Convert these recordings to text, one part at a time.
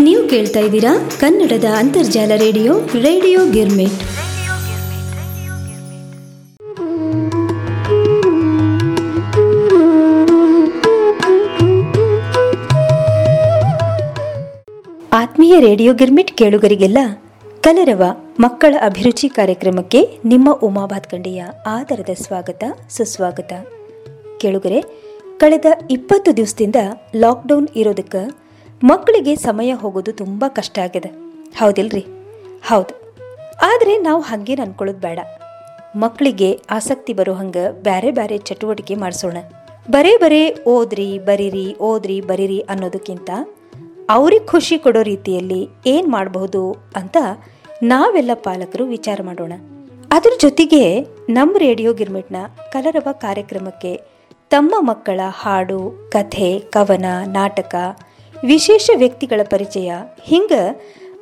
ನೀವು ಕೇಳ್ತಾ ಇದ್ದೀರಾ ಕನ್ನಡದ ಅಂತರ್ಜಾಲ ರೇಡಿಯೋ ರೇಡಿಯೋ ಗಿರ್ಮಿಟ್. ಆತ್ಮೀಯ ರೇಡಿಯೋ ಗಿರ್ಮಿಟ್ ಕೇಳುಗರಿಗೆಲ್ಲ ಕಲರವ ಮಕ್ಕಳ ಅಭಿರುಚಿ ಕಾರ್ಯಕ್ರಮಕ್ಕೆ ನಿಮ್ಮ ಉಮಾ ಭಾತ್ಕಂಡೆಯ ಆದರದ ಸ್ವಾಗತ, ಸುಸ್ವಾಗತ. ಕೇಳುಗರೆ, ಕಳೆದ ಇಪ್ಪತ್ತು ದಿವಸದಿಂದ ಲಾಕ್ಡೌನ್ ಇರೋದಕ್ಕೆ ಮಕ್ಕಳಿಗೆ ಸಮಯ ಹೋಗೋದು ತುಂಬ ಕಷ್ಟ ಆಗಿದೆ. ಹೌದಿಲ್ರಿ? ಹೌದು. ಆದರೆ ನಾವು ಹಾಗೇನು ಅನ್ಕೊಳ್ಳೋದು ಬೇಡ. ಮಕ್ಕಳಿಗೆ ಆಸಕ್ತಿ ಬರೋ ಹಂಗೆ ಬೇರೆ ಬೇರೆ ಚಟುವಟಿಕೆ ಮಾಡಿಸೋಣ. ಬರೇ ಬರೇ ಓದ್ರಿ, ಬರೀರಿ ಓದ್ರಿ, ಬರೀರಿ ಅನ್ನೋದಕ್ಕಿಂತ ಅವ್ರಿಗೆ ಖುಷಿ ಕೊಡೋ ರೀತಿಯಲ್ಲಿ ಏನು ಮಾಡಬಹುದು ಅಂತ ನಾವೆಲ್ಲ ಪಾಲಕರು ವಿಚಾರ ಮಾಡೋಣ. ಅದ್ರ ಜೊತೆಗೆ ನಮ್ಮ ರೇಡಿಯೋ ಗಿರ್ಮಿಟ್ನ ಕಲರವ ಕಾರ್ಯಕ್ರಮಕ್ಕೆ ತಮ್ಮ ಮಕ್ಕಳ ಹಾಡು, ಕಥೆ, ಕವನ, ನಾಟಕ ವಿಶೇಷ ವ್ಯಕ್ತಿಗಳ ಪರಿಚಯ, ಹಿಂಗೆ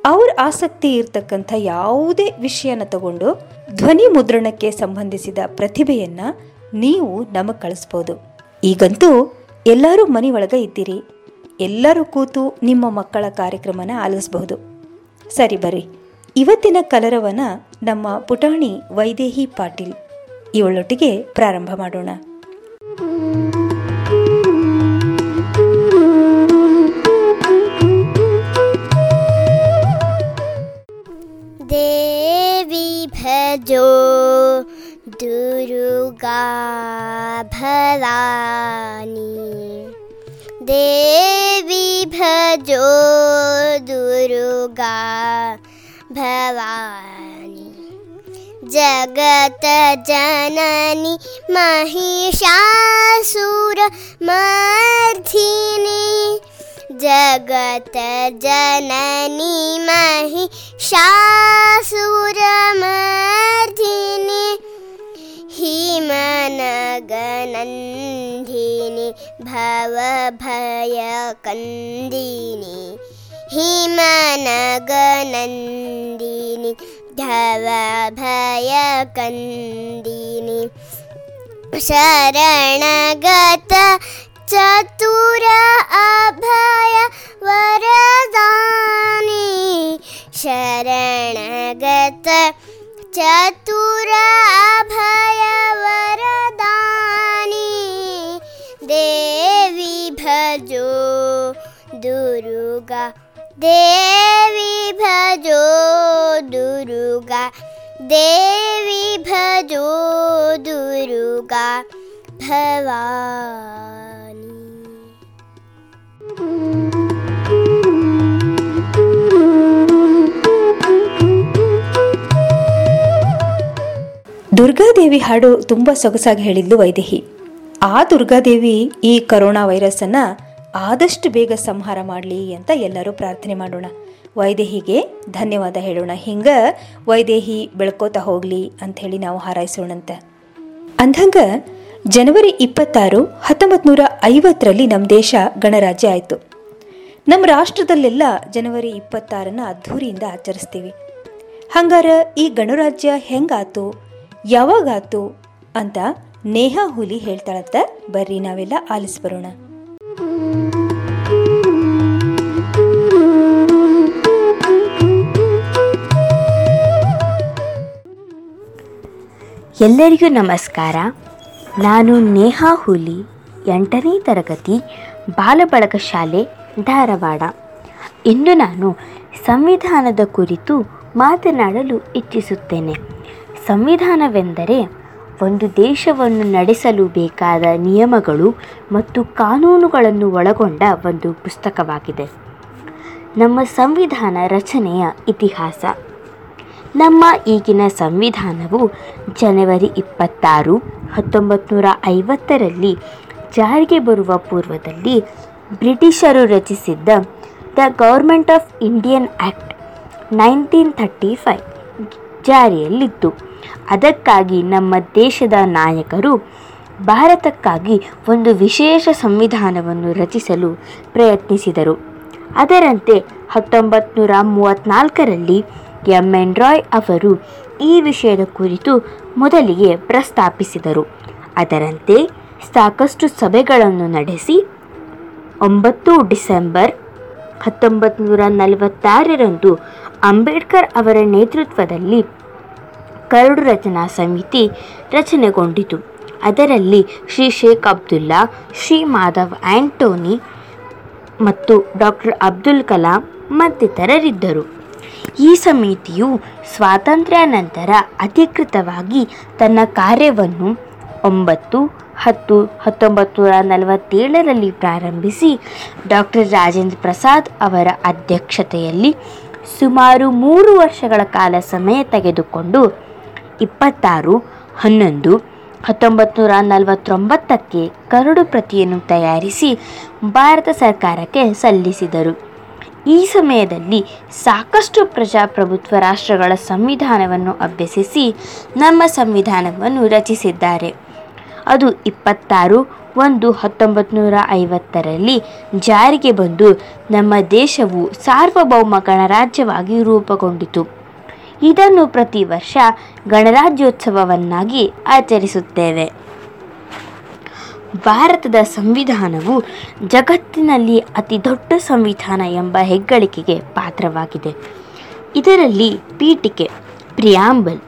ಅವ್ರ ಆಸಕ್ತಿ ಇರ್ತಕ್ಕಂಥ ಯಾವುದೇ ವಿಷಯನ ತಗೊಂಡು ಧ್ವನಿ ಮುದ್ರಣಕ್ಕೆ ಸಂಬಂಧಿಸಿದ ಪ್ರತಿಭೆಯನ್ನ ನೀವು ನಮಗೆ ಕಳಿಸ್ಬೋದು. ಈಗಂತೂ ಎಲ್ಲರೂ ಮನೆ ಒಳಗೆ ಇದ್ದೀರಿ. ಎಲ್ಲರೂ ಕೂತು ನಿಮ್ಮ ಮಕ್ಕಳ ಕಾರ್ಯಕ್ರಮನ ಆಲಿಸಬಹುದು ಸರಿ ಬರ್ರಿ. ಇವತ್ತಿನ ಕಲರವನ ನಮ್ಮ ಪುಟಾಣಿ ವೈದೇಹಿ ಪಾಟೀಲ್ ಇವಳೊಟ್ಟಿಗೆ ಪ್ರಾರಂಭ ಮಾಡೋಣ. भजो दुर्गा भवानी। देवी भजो दुर्गा भवानी। जगत जननी महिषासुर मर्धिनी जगत जननी महिषासुरमर्धिनि भवभयकन्दिनि हिमनगनन्दिनि भवभयकन्दिनि शरणगत चतुर अभय वरदानी। शरणगत चतुर अभय वरदानी देवी भजो दुर्गा देवी भजो दुर्गा देवी भजो दुर्गा भवानी ದುರ್ಗಾದೇವಿ ಹಾಡು ತುಂಬ ಸೊಗಸಾಗಿ ಹೇಳಿದ್ಲು ವೈದೇಹಿ ಆ ದುರ್ಗಾದೇವಿ ಈ ಕರೋನಾ ವೈರಸ್ಸನ್ನು ಆದಷ್ಟು ಬೇಗ ಸಂಹಾರ ಮಾಡಲಿ ಅಂತ ಎಲ್ಲರೂ ಪ್ರಾರ್ಥನೆ ಮಾಡೋಣ. ವೈದೇಹಿಗೆ ಧನ್ಯವಾದ ಹೇಳೋಣ. ಹಿಂಗ ವೈದೇಹಿ ಬೆಳ್ಕೋತಾ ಹೋಗಲಿ ಹೇಳಿ ನಾವು ಹಾರೈಸೋಣಂತ. ಅಂದಂಗ ಜನವರಿ ಇಪ್ಪತ್ತಾರು ಹತ್ತೊಂಬತ್ತು ನೂರ ಐವತ್ತರಲ್ಲಿ ನಮ್ಮ ದೇಶ ಗಣರಾಜ್ಯ ಆಯಿತು. ನಮ್ಮ ರಾಷ್ಟ್ರದಲ್ಲೆಲ್ಲ ಜನವರಿ ಇಪ್ಪತ್ತಾರನ್ನ ಅದ್ಧೂರಿಯಿಂದ ಆಚರಿಸ್ತೀವಿ. ಹಂಗಾರ ಈ ಗಣರಾಜ್ಯ ಹೆಂಗಾತು? ಯಾವಾಗಾತು? ಅಂತ ನೇಹಾ ಹುಲಿ ಹೇಳ್ತಾಳತ್ತ ಬರ್ರಿ ನಾವೆಲ್ಲ ಆಲಿಸ್ ಬರೋಣ. ಎಲ್ಲರಿಗೂ ನಮಸ್ಕಾರ. ನಾನು ನೇಹಾ ಹುಲಿ, ಎಂಟನೇ ತರಗತಿ, ಬಾಲಬಳಗ ಶಾಲೆ, ಧಾರವಾಡ. ಇಂದು ನಾನು ಸಂವಿಧಾನದ ಕುರಿತು ಮಾತನಾಡಲು ಇಚ್ಛಿಸುತ್ತೇನೆ. ಸಂವಿಧಾನವೆಂದರೆ ಒಂದು ದೇಶವನ್ನು ನಡೆಸಲು ಬೇಕಾದ ನಿಯಮಗಳು ಮತ್ತು ಕಾನೂನುಗಳನ್ನು ಒಳಗೊಂಡ ಒಂದು ಪುಸ್ತಕವಾಗಿದೆ. ನಮ್ಮ ಸಂವಿಧಾನ ರಚನೆಯ ಇತಿಹಾಸ. ನಮ್ಮ ಈಗಿನ ಸಂವಿಧಾನವು ಜನವರಿ ಇಪ್ಪತ್ತಾರು ಹತ್ತೊಂಬತ್ತು ನೂರ ಐವತ್ತರಲ್ಲಿ ಜಾರಿಗೆ ಬರುವ ಪೂರ್ವದಲ್ಲಿ ಬ್ರಿಟಿಷರು ರಚಿಸಿದ್ದ the government of Indian act nineteen thirty five ಜಾರಿಯಲ್ಲಿತ್ತು. ಅದಕ್ಕಾಗಿ ನಮ್ಮ ದೇಶದ ನಾಯಕರು ಭಾರತಕ್ಕಾಗಿ ಒಂದು ವಿಶೇಷ ಸಂವಿಧಾನವನ್ನು ರಚಿಸಲು ಪ್ರಯತ್ನಿಸಿದರು. ಅದರಂತೆ ಹತ್ತೊಂಬತ್ತು ನೂರ ಮೂವತ್ತ್ನಾಲ್ಕರಲ್ಲಿ ಎಂ ಎನ್. ರಾಯ್ ಅವರು ಈ ವಿಷಯದ ಕುರಿತು ಮೊದಲಿಗೆ ಪ್ರಸ್ತಾಪಿಸಿದರು. ಅದರಂತೆ ಸಾಕಷ್ಟು ಸಭೆಗಳನ್ನು ನಡೆಸಿ ಒಂಬತ್ತು ಡಿಸೆಂಬರ್ ಹತ್ತೊಂಬತ್ತು ನೂರ ನಲವತ್ತಾರರಂದು ಅಂಬೇಡ್ಕರ್ ಅವರ ನೇತೃತ್ವದಲ್ಲಿ ಕರಡು ರಚನಾ ಸಮಿತಿ ರಚನೆಗೊಂಡಿತು. ಅದರಲ್ಲಿ ಶ್ರೀ ಶೇಖ್ ಅಬ್ದುಲ್ಲಾ, ಶ್ರೀ ಮಾಧವ್ ಆಂಟೋನಿ ಮತ್ತು ಡಾಕ್ಟರ್ ಅಬ್ದುಲ್ ಕಲಾಂ ಮತ್ತಿತರರಿದ್ದರು. ಈ ಸಮಿತಿಯು ಸ್ವಾತಂತ್ರ್ಯ ನಂತರ ಅಧಿಕೃತವಾಗಿ ತನ್ನ ಕಾರ್ಯವನ್ನು ಒಂಬತ್ತು, ಹತ್ತು ಹತ್ತೊಂಬತ್ತು ನೂರ ನಲವತ್ತೇಳರಲ್ಲಿ ಪ್ರಾರಂಭಿಸಿ ಡಾಕ್ಟರ್ ರಾಜೇಂದ್ರ ಪ್ರಸಾದ್ ಅವರ ಅಧ್ಯಕ್ಷತೆಯಲ್ಲಿ ಸುಮಾರು ಮೂರು ವರ್ಷಗಳ ಕಾಲ ಸಮಯ ತೆಗೆದುಕೊಂಡು ಇಪ್ಪತ್ತಾರು, ಹನ್ನೊಂದು ಹತ್ತೊಂಬತ್ತು ನೂರ ನಲವತ್ತೊಂಬತ್ತಕ್ಕೆ ಕರಡು ಪ್ರತಿಯನ್ನು ತಯಾರಿಸಿ ಭಾರತ ಸರ್ಕಾರಕ್ಕೆ ಸಲ್ಲಿಸಿದರು. ಈ ಸಮಯದಲ್ಲಿ ಸಾಕಷ್ಟು ಪ್ರಜಾಪ್ರಭುತ್ವ ರಾಷ್ಟ್ರಗಳ ಸಂವಿಧಾನವನ್ನು ಅಭ್ಯಸಿಸಿ ನಮ್ಮ ಸಂವಿಧಾನವನ್ನು ರಚಿಸಿದ್ದಾರೆ. ಅದು ಇಪ್ಪತ್ತಾರು, ಒಂದು ಹತ್ತೊಂಬತ್ತು ನೂರ ಐವತ್ತರಲ್ಲಿ ಜಾರಿಗೆ ಬಂದು ನಮ್ಮ ದೇಶವು ಸಾರ್ವಭೌಮ ಗಣರಾಜ್ಯವಾಗಿ ರೂಪುಗೊಂಡಿತು. ಇದನ್ನು ಪ್ರತಿ ವರ್ಷ ಗಣರಾಜ್ಯೋತ್ಸವವನ್ನಾಗಿ ಆಚರಿಸುತ್ತೇವೆ. ಭಾರತದ ಸಂವಿಧಾನವು ಜಗತ್ತಿನಲ್ಲಿ ಅತಿ ದೊಡ್ಡ ಸಂವಿಧಾನ ಎಂಬ ಹೆಗ್ಗಳಿಕೆಗೆ ಪಾತ್ರವಾಗಿದೆ. ಇದರಲ್ಲಿ ಪೀಠಿಕೆ, ಪ್ರಿಯಾಂಬಲ್,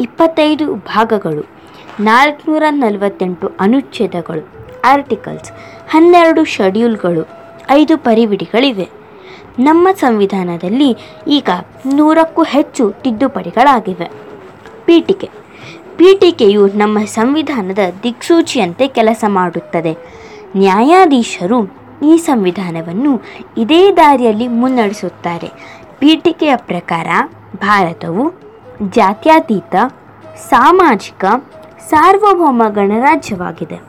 ಇಪ್ಪತ್ತೈದು ಭಾಗಗಳು, ನಾಲ್ಕುನೂರ ನಲವತ್ತೆಂಟು ಅನುಚ್ಛೇದಗಳು, ಆರ್ಟಿಕಲ್ಸ್, ಹನ್ನೆರಡು ಶೆಡ್ಯೂಲ್ಗಳು, ಐದು ಪರಿವಿಡಿಗಳಿವೆ. ನಮ್ಮ ಸಂವಿಧಾನದಲ್ಲಿ ಈಗ ನೂರಕ್ಕೂ ಹೆಚ್ಚು ತಿದ್ದುಪಡಿಗಳಾಗಿವೆ. ಪೀಠಿಕೆ. ಪೀಠಿಕೆಯು ನಮ್ಮ ಸಂವಿಧಾನದ ದಿಕ್ಸೂಚಿಯಂತೆ ಕೆಲಸ ಮಾಡುತ್ತದೆ. ನ್ಯಾಯಾಧೀಶರು ಈ ಸಂವಿಧಾನವನ್ನು ಇದೇ ದಾರಿಯಲ್ಲಿ ಮುನ್ನಡೆಸುತ್ತಾರೆ. ಪೀಠಿಕೆಯ ಪ್ರಕಾರ ಭಾರತವು ಜಾತ್ಯತೀತ, ಸಾಮಾಜಿಕ, ಸಾರ್ವಭೌಮ ಗಣರಾಜ್ಯವಾಗಿದೆ.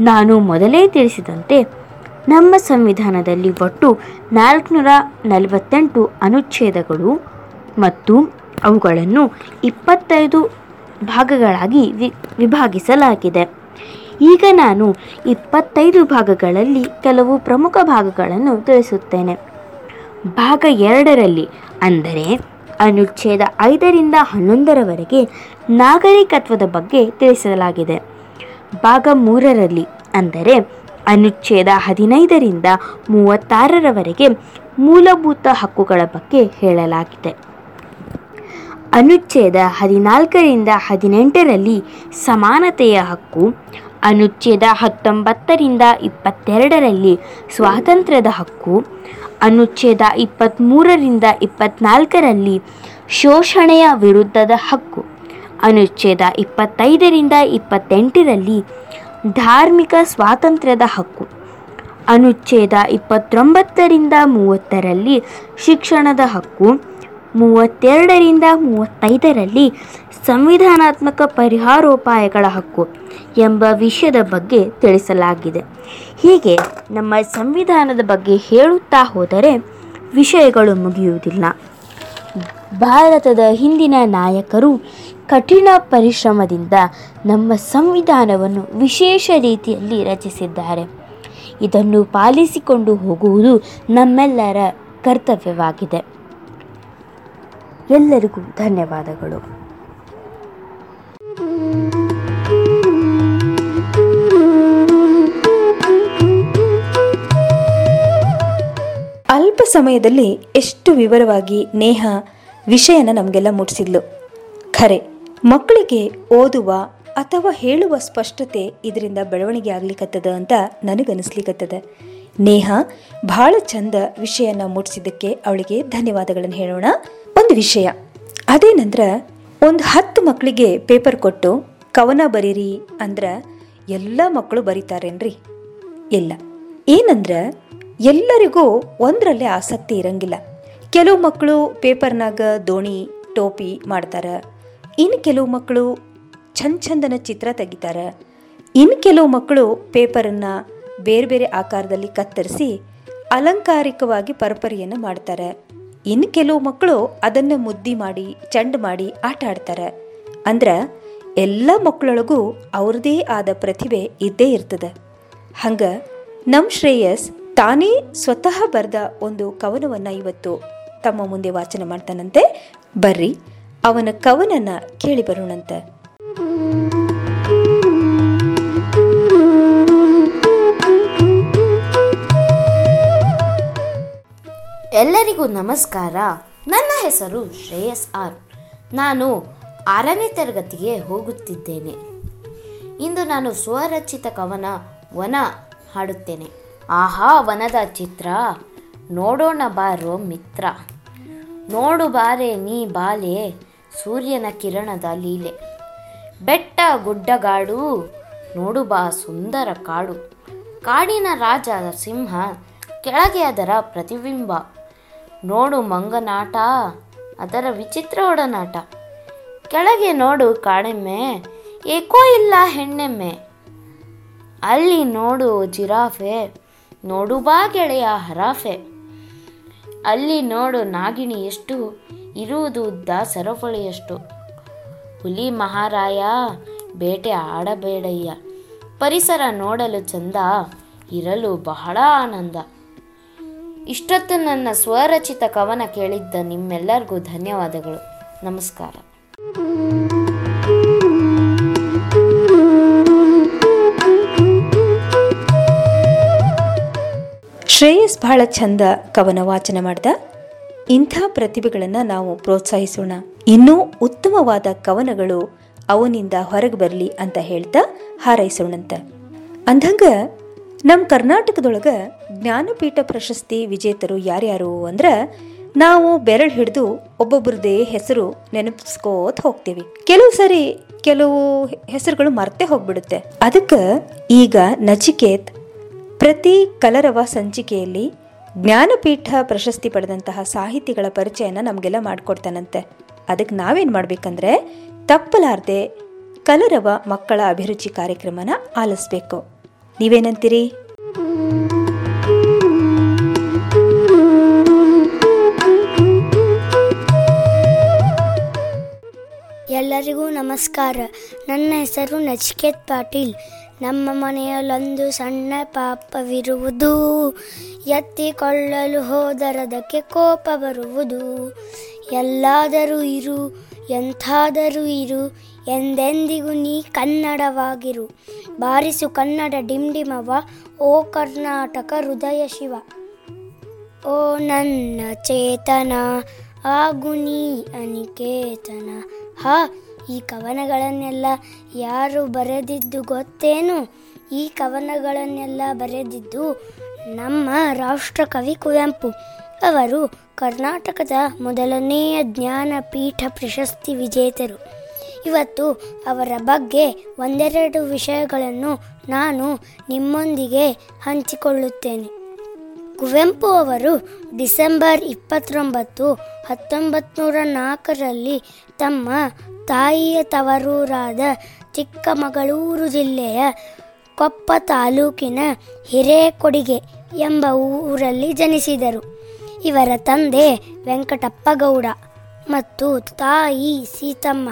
ನಾನು ಮೊದಲೇ ತಿಳಿಸಿದಂತೆ ನಮ್ಮ ಸಂವಿಧಾನದಲ್ಲಿ ಒಟ್ಟು ನಾಲ್ಕುನೂರ ನಲವತ್ತೆಂಟು ಅನುಚ್ಛೇದಗಳು ಮತ್ತು ಅವುಗಳನ್ನು ಇಪ್ಪತ್ತೈದು ಭಾಗಗಳಾಗಿ ವಿ, ವಿಭಾಗಿಸಲಾಗಿದೆ. ಈಗ ನಾನು ಇಪ್ಪತ್ತೈದು ಭಾಗಗಳಲ್ಲಿ ಕೆಲವು ಪ್ರಮುಖ ಭಾಗಗಳನ್ನು ತಿಳಿಸುತ್ತೇನೆ. ಭಾಗ ಎರಡರಲ್ಲಿ ಅಂದರೆ ಅನುಚ್ಛೇದ ಐದರಿಂದ ಹನ್ನೊಂದರವರೆಗೆ ನಾಗರಿಕತ್ವದ ಬಗ್ಗೆ ತಿಳಿಸಲಾಗಿದೆ. ಭಾಗ ಮೂರರಲ್ಲಿ ಅಂದರೆ ಅನುಚ್ಛೇದ ಹದಿನೈದರಿಂದ ಮೂವತ್ತಾರರವರೆಗೆ ಮೂಲಭೂತ ಹಕ್ಕುಗಳ ಬಗ್ಗೆ ಹೇಳಲಾಗಿದೆ. ಅನುಚ್ಛೇದ ಹದಿನಾಲ್ಕರಿಂದ ಹದಿನೆಂಟರಲ್ಲಿ ಸಮಾನತೆಯ ಹಕ್ಕು, ಅನುಚ್ಛೇದ ಹತ್ತೊಂಬತ್ತರಿಂದ ಇಪ್ಪತ್ತೆರಡರಲ್ಲಿ ಸ್ವಾತಂತ್ರ್ಯದ ಹಕ್ಕು, ಅನುಚ್ಛೇದ ಇಪ್ಪತ್ತ್ಮೂರರಿಂದ ಇಪ್ಪತ್ನಾಲ್ಕರಲ್ಲಿ ಶೋಷಣೆಯ ವಿರುದ್ಧದ ಹಕ್ಕು, ಅನುಚ್ಛೇದ ಇಪ್ಪತ್ತೈದರಿಂದ ಇಪ್ಪತ್ತೆಂಟರಲ್ಲಿ ಧಾರ್ಮಿಕ ಸ್ವಾತಂತ್ರ್ಯದ ಹಕ್ಕು. ಅನುಚ್ಛೇದ ಇಪ್ಪತ್ತೊಂಬತ್ತರಿಂದ ಮೂವತ್ತರಲ್ಲಿ ಶಿಕ್ಷಣದ ಹಕ್ಕು, ಮೂವತ್ತೆರಡರಿಂದ ಮೂವತ್ತೈದರಲ್ಲಿ ಸಂವಿಧಾನಾತ್ಮಕ ಪರಿಹಾರೋಪಾಯಗಳ ಹಕ್ಕು ಎಂಬ ವಿಷಯದ ಬಗ್ಗೆ ತಿಳಿಸಲಾಗಿದೆ. ಹೀಗೆ ನಮ್ಮ ಸಂವಿಧಾನದ ಬಗ್ಗೆ ಹೇಳುತ್ತಾ ಹೋದರೆ ವಿಷಯಗಳು ಮುಗಿಯುವುದಿಲ್ಲ. ಭಾರತದ ಹಿಂದಿನ ನಾಯಕರು ಕಠಿಣ ಪರಿಶ್ರಮದಿಂದ ನಮ್ಮ ಸಂವಿಧಾನವನ್ನು ವಿಶೇಷ ರೀತಿಯಲ್ಲಿ ರಚಿಸಿದ್ದಾರೆ. ಇದನ್ನು ಪಾಲಿಸಿಕೊಂಡು ಹೋಗುವುದು ನಮ್ಮೆಲ್ಲರ ಕರ್ತವ್ಯವಾಗಿದೆ. ಎಲ್ಲರಿಗೂ ಧನ್ಯವಾದಗಳು. ಅಲ್ಪ ಸಮಯದಲ್ಲಿ ಎಷ್ಟು ವಿವರವಾಗಿ ನೇಹ ವಿಷಯನ ನಮಗೆಲ್ಲ ಮುಟ್ಟಿಸಿದ್ಲು ಖರೆ, ಮಕ್ಕಳಿಗೆ ಓದುವ ಅಥವಾ ಹೇಳುವ ಸ್ಪಷ್ಟತೆ ಇದರಿಂದ ಬೆಳವಣಿಗೆ ಆಗ್ಲಿಕ್ಕತ್ತದ ಅಂತ ನನಗನ್ನಿಸ್ಲಿಕ್ಕತ್ತದ ನೇಹ ಬಹಳ ಚಂದ ವಿಷಯನ ಮುಟ್ಟಿಸಿದ್ದಕ್ಕೆ ಅವಳಿಗೆ ಧನ್ಯವಾದಗಳನ್ನು ಹೇಳೋಣ. ಒಂದು ವಿಷಯ ಅದೇನಂದ್ರ ಒಂದು ಹತ್ತು ಮಕ್ಕಳಿಗೆ ಪೇಪರ್ ಕೊಟ್ಟು ಕವನ ಬರೀರಿ ಅಂದ್ರೆ ಎಲ್ಲ ಮಕ್ಕಳು ಬರೀತಾರೇನ್ರಿ? ಇಲ್ಲ. ಏನಂದ್ರ ಎಲ್ಲರಿಗೂ ಒಂದರಲ್ಲೇ ಆಸಕ್ತಿ ಇರಂಗಿಲ್ಲ. ಕೆಲವು ಮಕ್ಕಳು ಪೇಪರ್ನಾಗ ದೋಣಿ, ಟೋಪಿ ಮಾಡ್ತಾರೆ. ಇನ್ನು ಕೆಲವು ಮಕ್ಕಳು ಚಂದ ಚಂದನ ಚಿತ್ರ ತೆಗಿತಾರೆ. ಇನ್ನು ಕೆಲವು ಮಕ್ಕಳು ಪೇಪರನ್ನು ಬೇರೆ ಬೇರೆ ಆಕಾರದಲ್ಲಿ ಕತ್ತರಿಸಿ ಅಲಂಕಾರಿಕವಾಗಿ ಪರಪರಿಯನ್ನು ಮಾಡ್ತಾರೆ. ಇನ್ನು ಕೆಲವು ಮಕ್ಕಳು ಅದನ್ನು ಮುದ್ದಿ ಮಾಡಿ, ಚಂಡ್ ಮಾಡಿ ಆಟ ಆಡ್ತಾರೆ. ಅಂದ್ರೆ ಎಲ್ಲ ಮಕ್ಕಳೊಳಗೂ ಅವ್ರದ್ದೇ ಆದ ಪ್ರತಿಭೆ ಇದ್ದೇ ಇರ್ತದೆ. ಹಂಗ ನಮ್ಮ ಶ್ರೇಯಸ್ ತಾನೇ ಸ್ವತಃ ಬರೆದ ಒಂದು ಕವನವನ್ನು ಇವತ್ತು ತಮ್ಮ ಮುಂದೆ ವಾಚನ ಮಾಡ್ತಾನಂತೆ. ಬರ್ರಿ, ಅವನ ಕವನನ್ನ ಕೇಳಿ ಬರೋಣಂತೆ. ಎಲ್ಲರಿಗೂ ನಮಸ್ಕಾರ. ನನ್ನ ಹೆಸರು ಶ್ರೇಯಸ್ ಆರ್. ನಾನು ಆರನೇ ತರಗತಿಗೆ ಹೋಗುತ್ತಿದ್ದೇನೆ. ಇಂದು ನಾನು ಸ್ವರಚಿತ ಕವನ ವನ ಹಾಡುತ್ತೇನೆ. ಆಹಾ ವನದ ಚಿತ್ರ. ನೋಡೋಣ ಬಾರೋ ಮಿತ್ರ. ನೋಡು ಬಾರೆ ನೀ ಬಾಲೆ, ಸೂರ್ಯನ ಕಿರಣದ ಲೀಲೆ. ಬೆಟ್ಟ ಗುಡ್ಡಗಾಡು, ನೋಡು ಬಾ ಸುಂದರ ಕಾಡು. ಕಾಡಿನ ರಾಜ ಸಿಂಹ ಕೆಳಗೆ ಅದರ ಪ್ರತಿಬಿಂಬ. ನೋಡು ಮಂಗನಾಟ, ಅದರ ವಿಚಿತ್ರ ಒಡನಾಟ. ಕೆಳಗೆ ನೋಡು ಕಾಡೆಮ್ಮೆ, ಏಕೋ ಇಲ್ಲ ಹೆಣ್ಣೆಮ್ಮೆ. ಅಲ್ಲಿ ನೋಡು ಜಿರಾಫೆ ನೋಡು ಬಾ ಗೆಳೆಯ ಹರಾಫೆ. ಅಲ್ಲಿ ನೋಡು ನಾಗಿಣಿ ಎಷ್ಟು, ಇರುವುದು ಉದ್ದ ಸರಪಳಿಯಷ್ಟು ಹುಲಿ ಮಹಾರಾಯ, ಬೇಟೆ ಆಡಬೇಡಯ್ಯ. ಪರಿಸರ ನೋಡಲು ಚಂದ, ಇರಲು ಬಹಳ ಆನಂದ. ಇಷ್ಟೊತ್ತು ನನ್ನ ಸ್ವರಚಿತ ಕವನ ಕೇಳಿದ್ದ ನಿಮ್ಮೆಲ್ಲರಿಗೂ ಧನ್ಯವಾದಗಳು. ನಮಸ್ಕಾರ. ಶ್ರೇಯಸ್ ಬಹಳ ಚಂದ ಕವನ ವಾಚನ ಮಾಡ್ದ. ಇಂಥ ಪ್ರತಿಭೆಗಳನ್ನು ನಾವು ಪ್ರೋತ್ಸಾಹಿಸೋಣ. ಇನ್ನೂ ಉತ್ತಮವಾದ ಕವನಗಳು ಅವನಿಂದ ಹೊರಗೆ ಬರಲಿ ಅಂತ ಹೇಳ್ತಾ ಹಾರೈಸೋಣಂತ. ಅಂದಂಗ ನಮ್ಮ ಕರ್ನಾಟಕದೊಳಗೆ ಜ್ಞಾನಪೀಠ ಪ್ರಶಸ್ತಿ ವಿಜೇತರು ಯಾರ್ಯಾರು ಅಂದ್ರೆ ನಾವು ಬೆರಳು ಹಿಡಿದು ಒಬ್ಬೊಬ್ಬರದೇ ಹೆಸರು ನೆನಪಿಸ್ಕೋತ ಹೋಗ್ತೀವಿ. ಕೆಲವು ಸರಿ ಕೆಲವು ಹೆಸರುಗಳು ಮರ್ತೆ ಹೋಗ್ಬಿಡುತ್ತೆ. ಅದಕ್ಕೆ ಈಗ ನಚಿಕೇತ್ ಪ್ರತಿ ಕಲರವ ಸಂಚಿಕೆಯಲ್ಲಿ ಜ್ಞಾನಪೀಠ ಪ್ರಶಸ್ತಿ ಪಡೆದಂತಹ ಸಾಹಿತಿಗಳ ಪರಿಚಯನ ನಮಗೆಲ್ಲ ಮಾಡಿಕೊಡ್ತಾನಂತೆ. ಅದಕ್ಕೆ ನಾವೇನು ಮಾಡಬೇಕಂದ್ರೆ ತಪ್ಪಲಾರದೆ ಕಲರವ ಮಕ್ಕಳ ಅಭಿರುಚಿ ಕಾರ್ಯಕ್ರಮನ ಆಲಿಸ್ಬೇಕು. ನೀವೇನಂತೀರಿ? ಎಲ್ಲರಿಗೂ ನಮಸ್ಕಾರ. ನನ್ನ ಹೆಸರು ನಚಿಕೇತ್ ಪಾಟೀಲ್. ನಮ್ಮ ಮನೆಯಲ್ಲೊಂದು ಸಣ್ಣ ಪಾಪವಿರುವುದು. ಎತ್ತಿಕೊಳ್ಳಲು ಹೋದರದಕ್ಕೆ ಕೋಪ ಬರುವುದು. ಎಲ್ಲಾದರೂ ಇರು, ಎಂಥಾದರೂ ಇರು, ಎಂದೆಂದಿಗೂ ನೀ ಕನ್ನಡವಾಗಿರು. ಬಾರಿಸು ಕನ್ನಡ ಡಿಂಡಿಮವ, ಓ ಕರ್ನಾಟಕ ಹೃದಯ ಶಿವ. ಓ ನನ್ನ ಚೇತನ, ಆಗು ನೀ ಅನಿಕೇತನ. ಹಾ ಈ ಕವನಗಳನ್ನೆಲ್ಲ ಯಾರು ಬರೆದಿದ್ದು ಗೊತ್ತೇನು? ಈ ಕವನಗಳನ್ನೆಲ್ಲ ಬರೆದಿದ್ದು ನಮ್ಮ ರಾಷ್ಟ್ರಕವಿ ಕುವೆಂಪು. ಅವರು ಕರ್ನಾಟಕದ ಮೊದಲನೆಯ ಜ್ಞಾನಪೀಠ ಪ್ರಶಸ್ತಿ ವಿಜೇತರು. ಇವತ್ತು ಅವರ ಬಗ್ಗೆ ಒಂದೆರಡು ವಿಷಯಗಳನ್ನು ನಾನು ನಿಮ್ಮೊಂದಿಗೆ ಹಂಚಿಕೊಳ್ಳುತ್ತೇನೆ. ಕುವೆಂಪು ಅವರು ಡಿಸೆಂಬರ್ ಇಪ್ಪತ್ತೊಂಬತ್ತು ಹತ್ತೊಂಬತ್ತು ನೂರ ನಾಲ್ಕರಲ್ಲಿ ತಮ್ಮ ತಾಯಿಯ ತವರೂರಾದ ಚಿಕ್ಕಮಗಳೂರು ಜಿಲ್ಲೆಯ ಕೊಪ್ಪ ತಾಲೂಕಿನ ಹಿರೇಕೊಡಿಗೆ ಎಂಬ ಊರಲ್ಲಿ ಜನಿಸಿದರು. ಇವರ ತಂದೆ ವೆಂಕಟಪ್ಪಗೌಡ ಮತ್ತು ತಾಯಿ ಸೀತಮ್ಮ.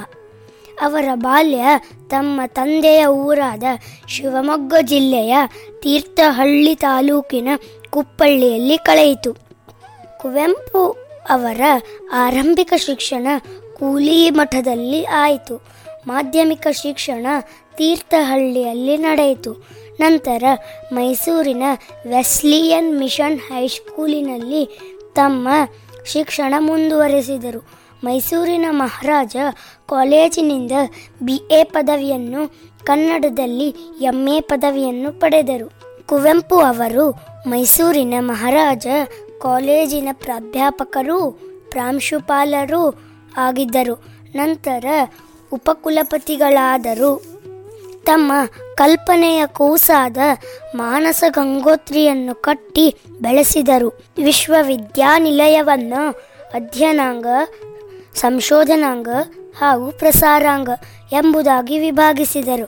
ಅವರ ಬಾಲ್ಯ ತಮ್ಮ ತಂದೆಯ ಊರಾದ ಶಿವಮೊಗ್ಗ ಜಿಲ್ಲೆಯ ತೀರ್ಥಹಳ್ಳಿ ತಾಲೂಕಿನ ಕುಪ್ಪಳ್ಳಿಯಲ್ಲಿ ಕಳೆಯಿತು. ಕುವೆಂಪು ಅವರ ಆರಂಭಿಕ ಶಿಕ್ಷಣ ಕೂಲಿ ಮಠದಲ್ಲಿ ಆಯಿತು. ಮಾಧ್ಯಮಿಕ ಶಿಕ್ಷಣ ತೀರ್ಥಹಳ್ಳಿಯಲ್ಲಿ ನಡೆಯಿತು. ನಂತರ ಮೈಸೂರಿನ ವೆಸ್ಲಿಯನ್ ಮಿಷನ್ ಹೈಸ್ಕೂಲಿನಲ್ಲಿ ತಮ್ಮ ಶಿಕ್ಷಣ ಮುಂದುವರೆಸಿದರು. ಮೈಸೂರಿನ ಮಹಾರಾಜ ಕಾಲೇಜಿನಿಂದ ಬಿ ಎ ಪದವಿಯನ್ನು, ಕನ್ನಡದಲ್ಲಿ ಎಂ ಎ ಪದವಿಯನ್ನು ಪಡೆದರು. ಕುವೆಂಪು ಅವರು ಮೈಸೂರಿನ ಮಹಾರಾಜ ಕಾಲೇಜಿನ ಪ್ರಾಧ್ಯಾಪಕರು, ಪ್ರಾಂಶುಪಾಲರೂ ಆಗಿದ್ದರು. ನಂತರ ಉಪಕುಲಪತಿಗಳಾದರು. ತಮ್ಮ ಕಲ್ಪನೆಯ ಕೂಸಾದ ಮಾನಸ ಗಂಗೋತ್ರಿಯನ್ನು ಕಟ್ಟಿ ಬೆಳೆಸಿದರು. ವಿಶ್ವವಿದ್ಯಾನಿಲಯವನ್ನು ಅಧ್ಯಯನಾಂಗ, ಸಂಶೋಧನಾಂಗ ಹಾಗೂ ಪ್ರಸಾರಾಂಗ ಎಂಬುದಾಗಿ ವಿಭಾಗಿಸಿದರು.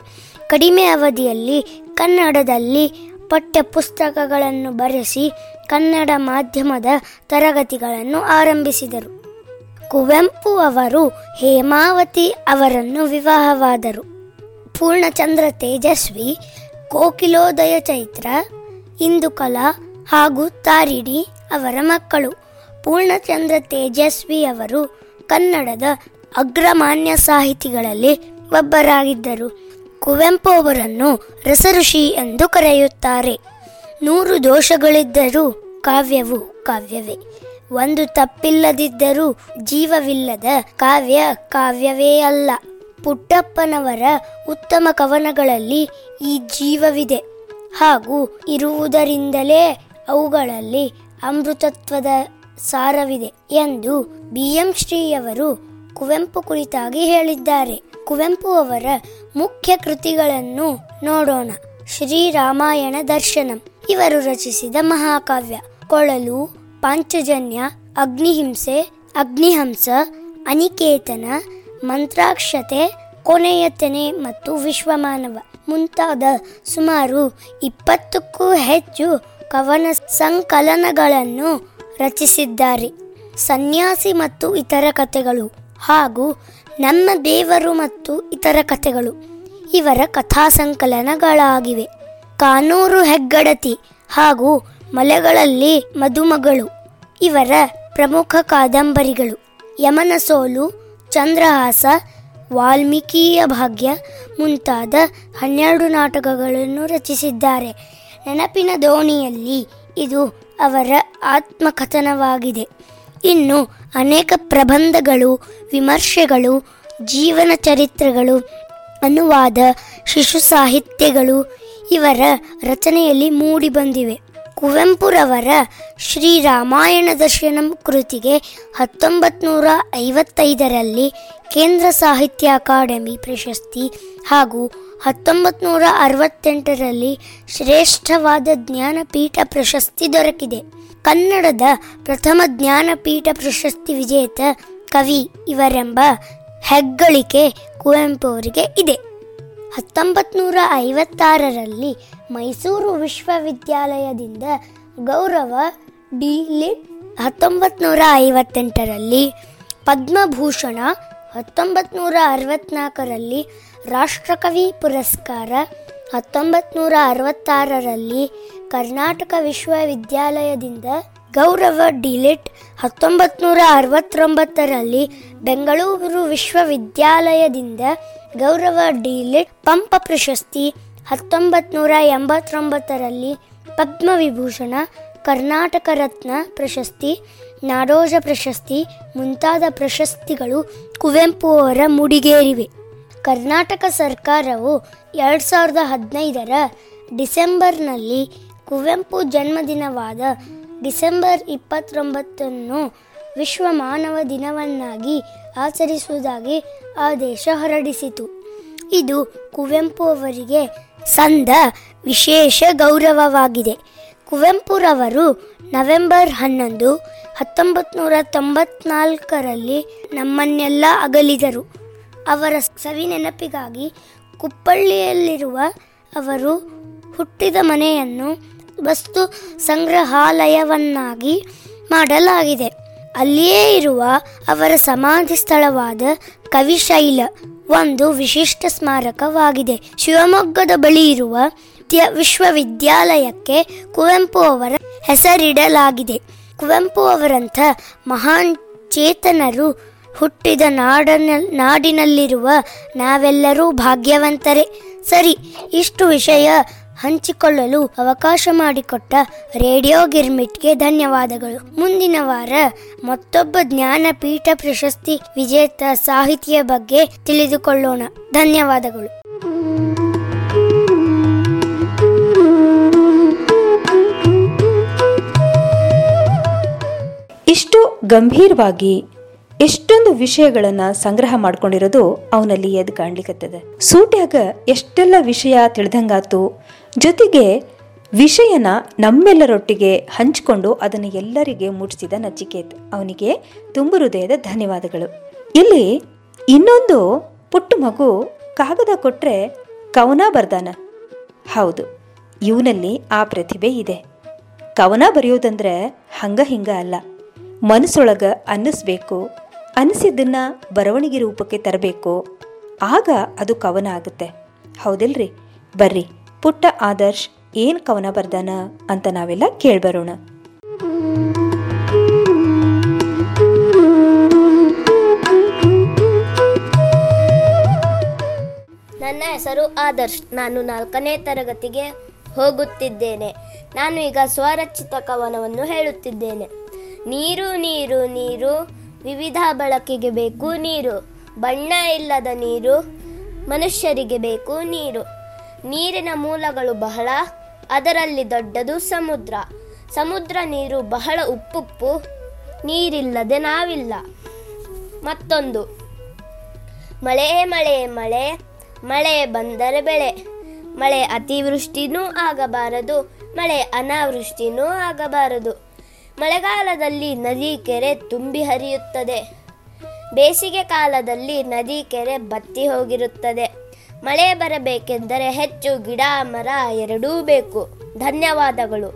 ಕಡಿಮೆ ಅವಧಿಯಲ್ಲಿ ಕನ್ನಡದಲ್ಲಿ ಪಠ್ಯಪುಸ್ತಕಗಳನ್ನು ಬರೆಸಿ ಕನ್ನಡ ಮಾಧ್ಯಮದ ತರಗತಿಗಳನ್ನು ಆರಂಭಿಸಿದರು. ಕುವೆಂಪು ಅವರು, ಹೇಮಾವತಿ ಅವರನ್ನು ವಿವಾಹವಾದರು. ಪೂರ್ಣಚಂದ್ರ ತೇಜಸ್ವಿ, ಕೋಕಿಲೋದಯ ಚೈತ್ರ, ಇಂದುಕಲಾ ಹಾಗೂ ತಾರಿಡಿ ಅವರ ಮಕ್ಕಳು. ಪೂರ್ಣಚಂದ್ರ ತೇಜಸ್ವಿ ಅವರು ಕನ್ನಡದ ಅಗ್ರಮಾನ್ಯ ಸಾಹಿತಿಗಳಲ್ಲಿ ಒಬ್ಬರಾಗಿದ್ದರು. ಕುವೆಂಪು ಅವರನ್ನು ರಸಋಷಿ ಎಂದು ಕರೆಯುತ್ತಾರೆ. ನೂರು ದೋಷಗಳಿದ್ದರೂ ಕಾವ್ಯವು ಕಾವ್ಯವೇ. ಒಂದು ತಪ್ಪಿಲ್ಲದಿದ್ದರೂ ಜೀವವಿಲ್ಲದ ಕಾವ್ಯ ಕಾವ್ಯವೇ ಅಲ್ಲ. ಪುಟ್ಟಪ್ಪನವರ ಉತ್ತಮ ಕವನಗಳಲ್ಲಿ ಈ ಜೀವವಿದೆ. ಹಾಗೂ ಇರುವುದರಿಂದಲೇ ಅವುಗಳಲ್ಲಿ ಅಮೃತತ್ವದ ಸಾರವಿದೆ ಎಂದು ಬಿ ಎಂ ಶ್ರೀಯವರು ಕುವೆಂಪು ಕುರಿತಾಗಿ ಹೇಳಿದ್ದಾರೆ. ಕುವೆಂಪು ಅವರ ಮುಖ್ಯ ಕೃತಿಗಳನ್ನು ನೋಡೋಣ. ಶ್ರೀರಾಮಾಯಣ ದರ್ಶನಂ. ಇವರು ರಚಿಸಿದ ಮಹಾಕಾವ್ಯ. ಕೊಳಲು ಪಾಂಚಜನ್ಯ, ಅಗ್ನಿಹಿಂಸೆ, ಅಗ್ನಿಹಂಸ, ಅನಿಕೇತನ, ಮಂತ್ರಾಕ್ಷತೆ, ಕೊನೆಯತನೆ ಮತ್ತು ವಿಶ್ವಮಾನವ. ಮುಂತಾದ ಸುಮಾರು ಇಪ್ಪತ್ತಕ್ಕೂ ಹೆಚ್ಚು ಕವನ ಸಂಕಲನಗಳನ್ನು ರಚಿಸಿದ್ದಾರೆ. ಸನ್ಯಾಸಿ ಮತ್ತು ಇತರ ಕಥೆಗಳು ಹಾಗೂ ನಮ್ಮ ದೇವರು ಮತ್ತು ಇತರ ಕಥೆಗಳು ಇವರ ಕಥಾ ಸಂಕಲನಗಳಾಗಿವೆ ಕಾನೂರು ಹೆಗ್ಗಡತಿ ಹಾಗೂ ಮಲೆಗಳಲ್ಲಿ ಮದುಮಗಳು. ಇವರ ಪ್ರಮುಖ ಕಾದಂಬರಿಗಳು ಯಮನ ಸೋಲು ಚಂದ್ರಹಾಸ, ವಾಲ್ಮೀಕಿಯ ಭಾಗ್ಯ ಮುಂತಾದ ಹನ್ನೆರಡು ನಾಟಕಗಳನ್ನು ರಚಿಸಿದ್ದಾರೆ. ನೆನಪಿನ ದೋಣಿಯಲ್ಲಿ ಇದು ಅವರ ಆತ್ಮಕಥನವಾಗಿದೆ. ಇನ್ನು ಅನೇಕ ಪ್ರಬಂಧಗಳು, ವಿಮರ್ಶೆಗಳು, ಜೀವನ ಚರಿತ್ರೆಗಳು, ಅನುವಾದ, ಶಿಶು ಸಾಹಿತ್ಯಗಳು ಇವರ ರಚನೆಯಲ್ಲಿ ಮೂಡಿಬಂದಿವೆ. ಕುವೆಂಪುರವರ ಶ್ರೀರಾಮಾಯಣ ದರ್ಶನಂ ಕೃತಿಗೆ ಹತ್ತೊಂಬತ್ತು ನೂರ ಐವತ್ತೈದರಲ್ಲಿ ಕೇಂದ್ರ ಸಾಹಿತ್ಯ ಅಕಾಡೆಮಿ ಪ್ರಶಸ್ತಿ ಹಾಗೂ ಹತ್ತೊಂಬತ್ತು ನೂರ ಅರವತ್ತೆಂಟರಲ್ಲಿ ಶ್ರೇಷ್ಠವಾದ ಜ್ಞಾನಪೀಠ ಪ್ರಶಸ್ತಿ ದೊರಕಿದೆ. ಕನ್ನಡದ ಪ್ರಥಮ ಜ್ಞಾನಪೀಠ ಪ್ರಶಸ್ತಿ ವಿಜೇತ ಕವಿ ಇವರೆಂಬ ಹೆಗ್ಗಳಿಕೆ ಕುವೆಂಪು ಅವರಿಗೆ ಇದೆ. ಹತ್ತೊಂಬತ್ತು ನೂರ ಐವತ್ತಾರರಲ್ಲಿ ಮೈಸೂರು ವಿಶ್ವವಿದ್ಯಾಲಯದಿಂದ ಗೌರವ ಡಿ ಲಿಟ್ ಹತ್ತೊಂಬತ್ತು ನೂರ ಐವತ್ತೆಂಟರಲ್ಲಿ, ಪದ್ಮಭೂಷಣ ಹತ್ತೊಂಬತ್ತು ನೂರ ಅರವತ್ನಾಲ್ಕರಲ್ಲಿ, ರಾಷ್ಟ್ರಕವಿ ಪುರಸ್ಕಾರ ಹತ್ತೊಂಬತ್ತು ನೂರ ಅರವತ್ತಾರರಲ್ಲಿ, ಕರ್ನಾಟಕ ವಿಶ್ವವಿದ್ಯಾಲಯದಿಂದ ಗೌರವ ಡಿಲಿಟ್ ಹತ್ತೊಂಬತ್ತು ನೂರ ಅರವತ್ತೊಂಬತ್ತರಲ್ಲಿ, ಬೆಂಗಳೂರು ವಿಶ್ವವಿದ್ಯಾಲಯದಿಂದ ಗೌರವ ಡಿಲಿಟ್ ಪಂಪ ಪ್ರಶಸ್ತಿ ಹತ್ತೊಂಬತ್ತು ನೂರ ಎಂಬತ್ತೊಂಬತ್ತರಲ್ಲಿ ಪದ್ಮವಿಭೂಷಣ, ಕರ್ನಾಟಕ ರತ್ನ ಪ್ರಶಸ್ತಿ, ನಾಡೋಜ ಪ್ರಶಸ್ತಿ ಮುಂತಾದ ಪ್ರಶಸ್ತಿಗಳು ಕುವೆಂಪು ಅವರ ಮುಡಿಗೇರಿವೆ. ಕರ್ನಾಟಕ ಸರ್ಕಾರವು ಎರಡು ಸಾವಿರದ ಹದಿನೈದರ ಡಿಸೆಂಬರ್ನಲ್ಲಿ ಕುವೆಂಪು ಜನ್ಮದಿನವಾದ ಡಿಸೆಂಬರ್ ಇಪ್ಪತ್ತೊಂಬತ್ತನ್ನು ವಿಶ್ವ ಮಾನವ ದಿನವನ್ನಾಗಿ ಆಚರಿಸುವುದಾಗಿ ಆದೇಶ ಹೊರಡಿಸಿತು. ಇದು ಕುವೆಂಪು ಅವರಿಗೆ ಸಂದ ವಿಶೇಷ ಗೌರವವಾಗಿದೆ. ಕುವೆಂಪುರವರು ನವೆಂಬರ್ ಹನ್ನೊಂದು ಹತ್ತೊಂಬತ್ತು ನೂರ ತೊಂಬತ್ನಾಲ್ಕರಲ್ಲಿ ನಮ್ಮನ್ನೆಲ್ಲ ಅಗಲಿದರು. ಅವರ ಸವಿ ನೆನಪಿಗಾಗಿ ಕುಪ್ಪಳ್ಳಿಯಲ್ಲಿರುವ ಅವರು ಹುಟ್ಟಿದ ಮನೆಯನ್ನು ವಸ್ತು ಸಂಗ್ರಹಾಲಯವನ್ನಾಗಿ ಮಾಡಲಾಗಿದೆ. ಅಲ್ಲಿಯೇ ಇರುವ ಅವರ ಸಮಾಧಿ ಸ್ಥಳವಾದ ಕವಿಶೈಲ ಒಂದು ವಿಶಿಷ್ಟ ಸ್ಮಾರಕವಾಗಿದೆ. ಶಿವಮೊಗ್ಗದ ಬಳಿ ಇರುವ ವಿಶ್ವವಿದ್ಯಾಲಯಕ್ಕೆ ಕುವೆಂಪು ಅವರ ಹೆಸರಿಡಲಾಗಿದೆ. ಕುವೆಂಪು ಅವರಂಥ ಮಹಾನ್ ಚೇತನರು ಹುಟ್ಟಿದ ನಾಡನ ನಾಡಿನಲ್ಲಿರುವ ನಾವೆಲ್ಲರೂ ಭಾಗ್ಯವಂತರೇ. ಸರಿ, ಇಷ್ಟು ವಿಷಯ ಹಂಚಿಕೊಳ್ಳಲು ಅವಕಾಶ ಮಾಡಿಕೊಟ್ಟ ರೇಡಿಯೋ ಗಿರ್ಮಿಟ್ಗೆ ಧನ್ಯವಾದಗಳು. ಮುಂದಿನ ವಾರ ಮತ್ತೊಬ್ಬ ಜ್ಞಾನಪೀಠ ಪ್ರಶಸ್ತಿ ವಿಜೇತ ಸಾಹಿತಿಯ ಬಗ್ಗೆ ತಿಳಿದುಕೊಳ್ಳೋಣ. ಧನ್ಯವಾದಗಳು. ಇಷ್ಟು ಗಂಭೀರವಾಗಿ ಎಷ್ಟೊಂದು ವಿಷಯಗಳನ್ನ ಸಂಗ್ರಹ ಮಾಡ್ಕೊಂಡಿರೋದು ಅವನಲ್ಲಿ ಎದ್ದು ಕಾಣ್ಲಿಕ್ಕತ್ತದ ಸೂಟ್ಯಾಗ ಎಷ್ಟೆಲ್ಲ ವಿಷಯ ತಿಳಿದಂಗಾತು ಜೊತೆಗೆ ವಿಷಯನ ನಮ್ಮೆಲ್ಲರೊಟ್ಟಿಗೆ ಹಂಚಿಕೊಂಡು ಅದನ್ನು ಎಲ್ಲರಿಗೆ ಮುಟ್ಟಿಸಿದ ನಚಿಕೇತ್. ಅವನಿಗೆ ತುಂಬು ಹೃದಯದ ಧನ್ಯವಾದಗಳು. ಇಲ್ಲಿ ಇನ್ನೊಂದು ಪುಟ್ಟ ಮಗು ಕಾಗದ ಕೊಟ್ಟರೆ ಕವನ ಬರ್ದಾನ? ಹೌದು, ಇವನಲ್ಲಿ ಆ ಪ್ರತಿಭೆ ಇದೆ. ಕವನ ಬರೆಯೋದಂದ್ರೆ ಹಂಗ ಹಿಂಗ ಅಲ್ಲ. ಮನಸ್ಸೊಳಗೆ ಅನ್ನಿಸ್ಬೇಕು, ಅನಿಸಿದ್ದನ್ನ ಬರವಣಿಗೆ ರೂಪಕ್ಕೆ ತರಬೇಕು. ಆಗ ಅದು ಕವನ ಆಗುತ್ತೆ. ಹೌದಿಲ್ರಿ? ಬರ್ರಿ. ಪುಟ್ಟ ಆದರ್ಶ್ ಏನು ಕವನ ಬರ್ದಾನ ಅಂತ ನಾವೆಲ್ಲ ಕೇಳ್ಬರೋಣ. ನನ್ನ ಹೆಸರು ಆದರ್ಶ್. ನಾನು ನಾಲ್ಕನೇ ತರಗತಿಗೆ ಹೋಗುತ್ತಿದ್ದೇನೆ. ನಾನು ಈಗ ಸ್ವರಚಿತ ಕವನವನ್ನು ಹೇಳುತ್ತಿದ್ದೇನೆ. ನೀರು ನೀರು ನೀರು, ವಿವಿಧ ಬಳಕೆಗೆ ಬೇಕು ನೀರು. ಬಣ್ಣ ಇಲ್ಲದ ನೀರು, ಮನುಷ್ಯರಿಗೆ ಬೇಕು ನೀರು. ನೀರಿನ ಮೂಲಗಳು ಬಹಳ, ಅದರಲ್ಲಿ ದೊಡ್ಡದು ಸಮುದ್ರ. ಸಮುದ್ರ ನೀರು ಬಹಳ ಉಪ್ಪುಪ್ಪು, ನೀರಿಲ್ಲದೆ ನಾವಿಲ್ಲ. ಮತ್ತೊಂದು, ಮಳೆ ಮಳೆ ಮಳೆ ಮಳೆ ಬಂದರೆ ಬೆಳೆ. ಮಳೆ ಅತಿವೃಷ್ಟಿನೂ ಆಗಬಾರದು, ಮಳೆ ಅನಾವೃಷ್ಟಿನೂ ಆಗಬಾರದು. ಮಳೆಗಾಲದಲ್ಲಿ ನದಿ ಕೆರೆ ತುಂಬಿ ಹರಿಯುತ್ತದೆ. ಬೇಸಿಗೆ ಕಾಲದಲ್ಲಿ ನದಿ ಕೆರೆ ಬತ್ತಿ ಹೋಗಿರುತ್ತದೆ. ಮಳೆ ಬರಬೇಕೆಂದರೆ ಹೆಚ್ಚು ಗಿಡ, ಮರ ಎರಡೂ ಬೇಕು. ಧನ್ಯವಾದಗಳು.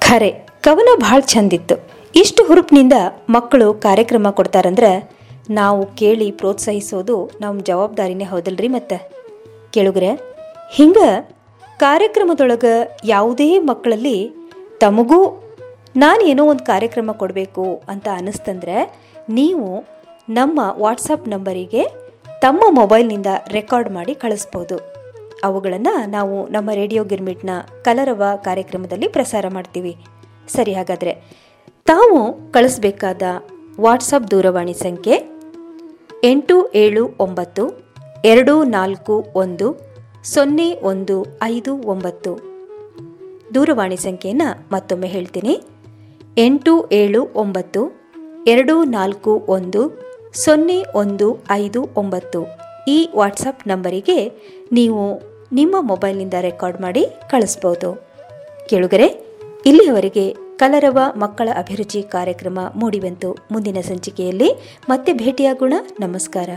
ಖರೆ, ಕವನ ಭಾಳ ಚಂದಿತ್ತು. ಇಷ್ಟು ಹುರುಪಿನಿಂದ ಮಕ್ಕಳು ಕಾರ್ಯಕ್ರಮ ಕೊಡ್ತಾರಂದ್ರೆ ನಾವು ಕೇಳಿ ಪ್ರೋತ್ಸಾಹಿಸೋದು ನಮ್ಮ ಜವಾಬ್ದಾರಿನೇ ಹೌದಲ್ರಿ ಮತ್ತೆ? ಕೇಳುಗ್ರೆ, ಹಿಂಗೆ ಕಾರ್ಯಕ್ರಮದೊಳಗೆ ಯಾವುದೇ ಮಕ್ಕಳಲ್ಲಿ ತಮಗೂ ನಾನು ಏನೋ ಒಂದು ಕಾರ್ಯಕ್ರಮ ಕೊಡಬೇಕು ಅಂತ ಅನ್ನಿಸ್ತಂದರೆ ನೀವು ನಮ್ಮ ವಾಟ್ಸಪ್ ನಂಬರಿಗೆ ತಮ್ಮ ಮೊಬೈಲ್ನಿಂದ ರೆಕಾರ್ಡ್ ಮಾಡಿ ಕಳಿಸ್ಬೋದು. ಅವುಗಳನ್ನು ನಾವು ನಮ್ಮ ರೇಡಿಯೋ ಗಿರ್ಮಿಟ್ನ ಕಲರವ ಕಾರ್ಯಕ್ರಮದಲ್ಲಿ ಪ್ರಸಾರ ಮಾಡ್ತೀವಿ. ಸರಿ, ಹಾಗಾದರೆ ತಾವು ಕಳಿಸ್ಬೇಕಾದ ವಾಟ್ಸಪ್ ದೂರವಾಣಿ ಸಂಖ್ಯೆ ಎಂಟು ಏಳು ಒಂಬತ್ತು ಎರಡು ನಾಲ್ಕು ಒಂದು ಸೊನ್ನೆ ಒಂದು ಐದು ಒಂಬತ್ತು. ದೂರವಾಣಿ ಸಂಖ್ಯೆಯನ್ನು ಮತ್ತೊಮ್ಮೆ ಹೇಳ್ತೀನಿ. ಎಂಟು ಏಳು ಒಂಬತ್ತು, ಎರಡು ನಾಲ್ಕು ಒಂದು, ಸೊನ್ನೆ ಒಂದು ಐದು ಒಂಬತ್ತು ಈ ವಾಟ್ಸಪ್ ನಂಬರಿಗೆ ನೀವು ನಿಮ್ಮ ಮೊಬೈಲ್ನಿಂದ ರೆಕಾರ್ಡ್ ಮಾಡಿ ಕಳಿಸ್ಬೋದು. ಕೇಳುಗರೆ, ಇಲ್ಲಿಯವರೆಗೆ ಕಲರವ ಮಕ್ಕಳ ಅಭಿರುಚಿ ಕಾರ್ಯಕ್ರಮ ಮೂಡಿಬಂತು. ಮುಂದಿನ ಸಂಚಿಕೆಯಲ್ಲಿ ಮತ್ತೆ ಭೇಟಿಯಾಗೋಣ. ನಮಸ್ಕಾರ.